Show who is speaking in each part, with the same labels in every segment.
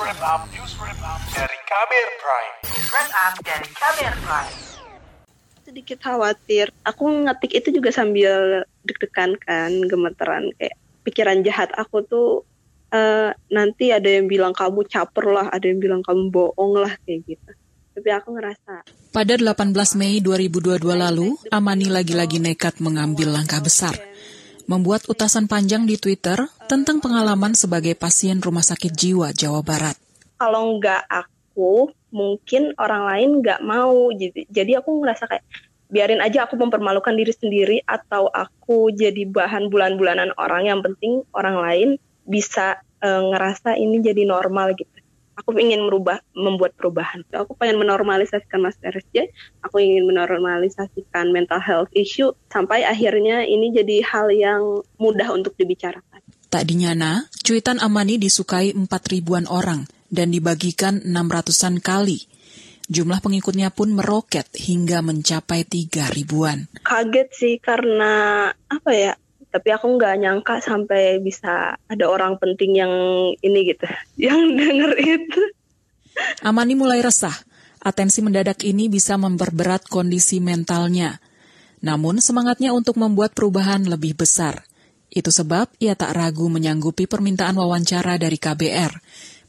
Speaker 1: wrap up, news wrap up dari Kamer Prime.
Speaker 2: News wrap up dari Kamer Prime.
Speaker 3: Sedikit khawatir. Aku ngetik itu juga sambil deg-degan kan, gemeteran kayak pikiran jahat aku tuh uh, nanti ada yang bilang kamu caper lah, ada yang bilang kamu bohong lah kayak gitu. Tapi aku ngerasa.
Speaker 4: Pada 18 Mei 2022 lalu, Amani lagi-lagi nekat mengambil langkah besar membuat utasan panjang di Twitter tentang pengalaman sebagai pasien rumah sakit jiwa Jawa Barat.
Speaker 3: Kalau nggak aku, mungkin orang lain nggak mau. Jadi, jadi aku ngerasa kayak biarin aja aku mempermalukan diri sendiri atau aku jadi bahan bulan-bulanan orang. Yang penting orang lain bisa e, ngerasa ini jadi normal gitu aku ingin merubah membuat perubahan aku pengen menormalisasikan mas RSJ aku ingin menormalisasikan mental health issue sampai akhirnya ini jadi hal yang mudah untuk dibicarakan
Speaker 4: tak dinyana cuitan Amani disukai 4 ribuan orang dan dibagikan 600-an kali Jumlah pengikutnya pun meroket hingga mencapai 3 ribuan.
Speaker 3: Kaget sih karena apa ya? Tapi aku nggak nyangka sampai bisa ada orang penting yang ini gitu yang denger itu.
Speaker 4: Amani mulai resah. Atensi mendadak ini bisa memperberat kondisi mentalnya. Namun semangatnya untuk membuat perubahan lebih besar. Itu sebab ia tak ragu menyanggupi permintaan wawancara dari KBR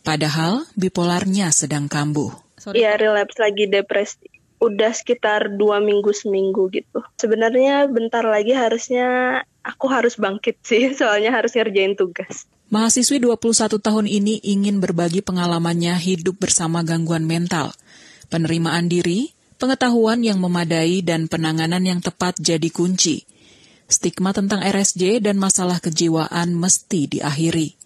Speaker 4: padahal bipolarnya sedang kambuh.
Speaker 3: Iya relapse lagi depresi. Udah sekitar dua minggu seminggu gitu. Sebenarnya bentar lagi harusnya aku harus bangkit sih, soalnya harus ngerjain tugas.
Speaker 4: Mahasiswi 21 tahun ini ingin berbagi pengalamannya hidup bersama gangguan mental. Penerimaan diri, pengetahuan yang memadai, dan penanganan yang tepat jadi kunci. Stigma tentang RSJ dan masalah kejiwaan mesti diakhiri.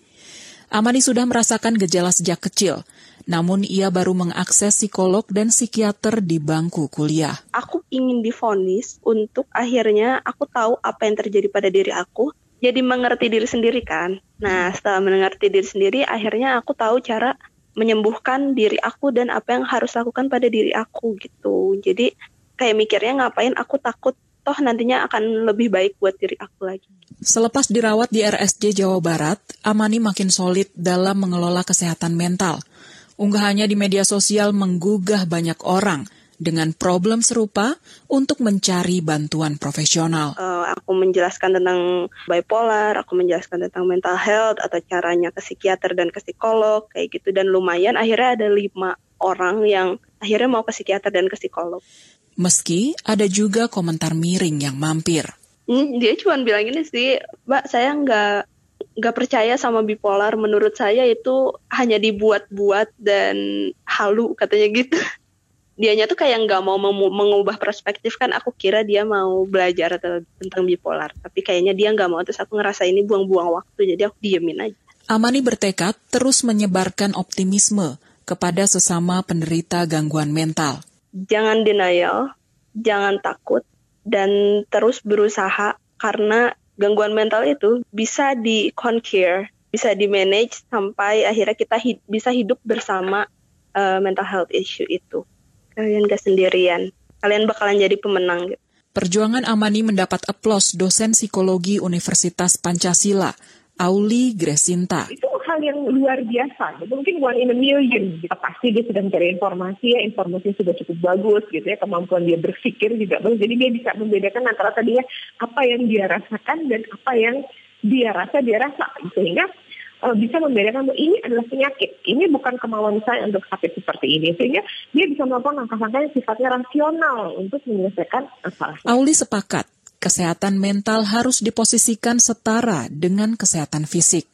Speaker 4: Amani sudah merasakan gejala sejak kecil, namun ia baru mengakses psikolog dan psikiater di bangku kuliah.
Speaker 3: Aku ingin difonis untuk akhirnya aku tahu apa yang terjadi pada diri aku. Jadi mengerti diri sendiri kan. Nah setelah mengerti diri sendiri akhirnya aku tahu cara menyembuhkan diri aku dan apa yang harus lakukan pada diri aku gitu. Jadi kayak mikirnya ngapain aku takut toh nantinya akan lebih baik buat diri aku lagi.
Speaker 4: Selepas dirawat di RSJ Jawa Barat, Amani makin solid dalam mengelola kesehatan mental. Unggahannya di media sosial menggugah banyak orang dengan problem serupa untuk mencari bantuan profesional.
Speaker 3: Uh, aku menjelaskan tentang bipolar, aku menjelaskan tentang mental health atau caranya ke psikiater dan ke psikolog kayak gitu dan lumayan akhirnya ada lima orang yang akhirnya mau ke psikiater dan ke psikolog.
Speaker 4: Meski ada juga komentar miring yang mampir.
Speaker 3: Hmm, dia cuma bilang ini sih, Mbak saya nggak nggak percaya sama bipolar. Menurut saya itu hanya dibuat-buat dan halu katanya gitu. Dianya tuh kayak nggak mau mengubah perspektif kan. Aku kira dia mau belajar tentang bipolar tapi kayaknya dia nggak mau. Terus aku ngerasa ini buang-buang waktu jadi aku diemin aja.
Speaker 4: Amani bertekad terus menyebarkan optimisme kepada sesama penderita gangguan mental
Speaker 3: jangan denial jangan takut dan terus berusaha karena gangguan mental itu bisa di conquer, bisa di manage sampai akhirnya kita hid bisa hidup bersama uh, mental health issue itu. Kalian gak sendirian, kalian bakalan jadi pemenang. Gitu.
Speaker 4: Perjuangan Amani mendapat aplaus dosen psikologi Universitas Pancasila, Auli Gresinta.
Speaker 5: Itu hal yang luar biasa. Mungkin one in a million. Gitu. Pasti dia sudah mencari informasi, ya informasi sudah cukup bagus gitu ya. Kemampuan dia berpikir juga bagus. Jadi dia bisa membedakan antara tadinya apa yang dia rasakan dan apa yang dia rasa dia rasa. Sehingga uh, bisa membedakan bahwa ini adalah penyakit. Ini bukan kemauan saya untuk sakit seperti ini. Sehingga dia bisa melakukan langkah-langkah yang sifatnya rasional untuk menyelesaikan masalah.
Speaker 4: Auli sepakat, kesehatan mental harus diposisikan setara dengan kesehatan fisik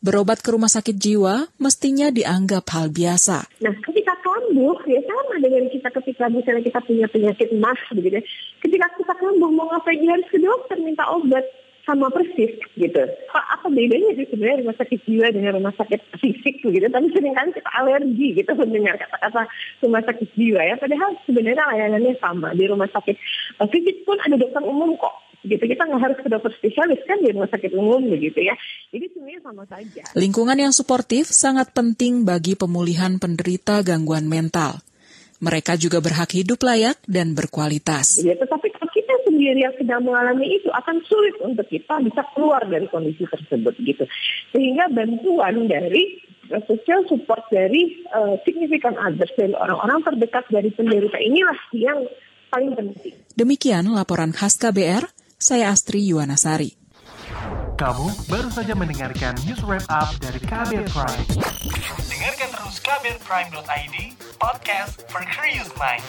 Speaker 4: berobat ke rumah sakit jiwa mestinya dianggap hal biasa.
Speaker 5: Nah, ketika kambuh, ya sama dengan kita ketika misalnya kita punya penyakit mah, begitu ya. Ketika kita kambuh, mau ngapain harus ke dokter minta obat sama persis gitu. Apa bedanya sih sebenarnya rumah sakit jiwa dengan rumah sakit fisik begitu? Tapi sering kali kita alergi gitu mendengar kata-kata rumah sakit jiwa ya. Padahal sebenarnya layanannya sama. Di rumah sakit fisik pun ada dokter umum kok gitu kita nggak harus ke dokter spesialis kan di rumah sakit umum begitu ya jadi sebenarnya sama saja
Speaker 4: lingkungan yang suportif sangat penting bagi pemulihan penderita gangguan mental mereka juga berhak hidup layak dan berkualitas.
Speaker 5: Ya, tetapi kalau kita sendiri yang sedang mengalami itu akan sulit untuk kita bisa keluar dari kondisi tersebut gitu. Sehingga bantuan dari social support dari uh, significant others dari orang-orang terdekat dari penderita inilah yang paling penting.
Speaker 4: Demikian laporan khas KBR, saya Astri Yuwanasari.
Speaker 1: Kamu baru saja mendengarkan news wrap up dari KBR Prime. Dengarkan terus kbrprime.id, podcast for curious mind.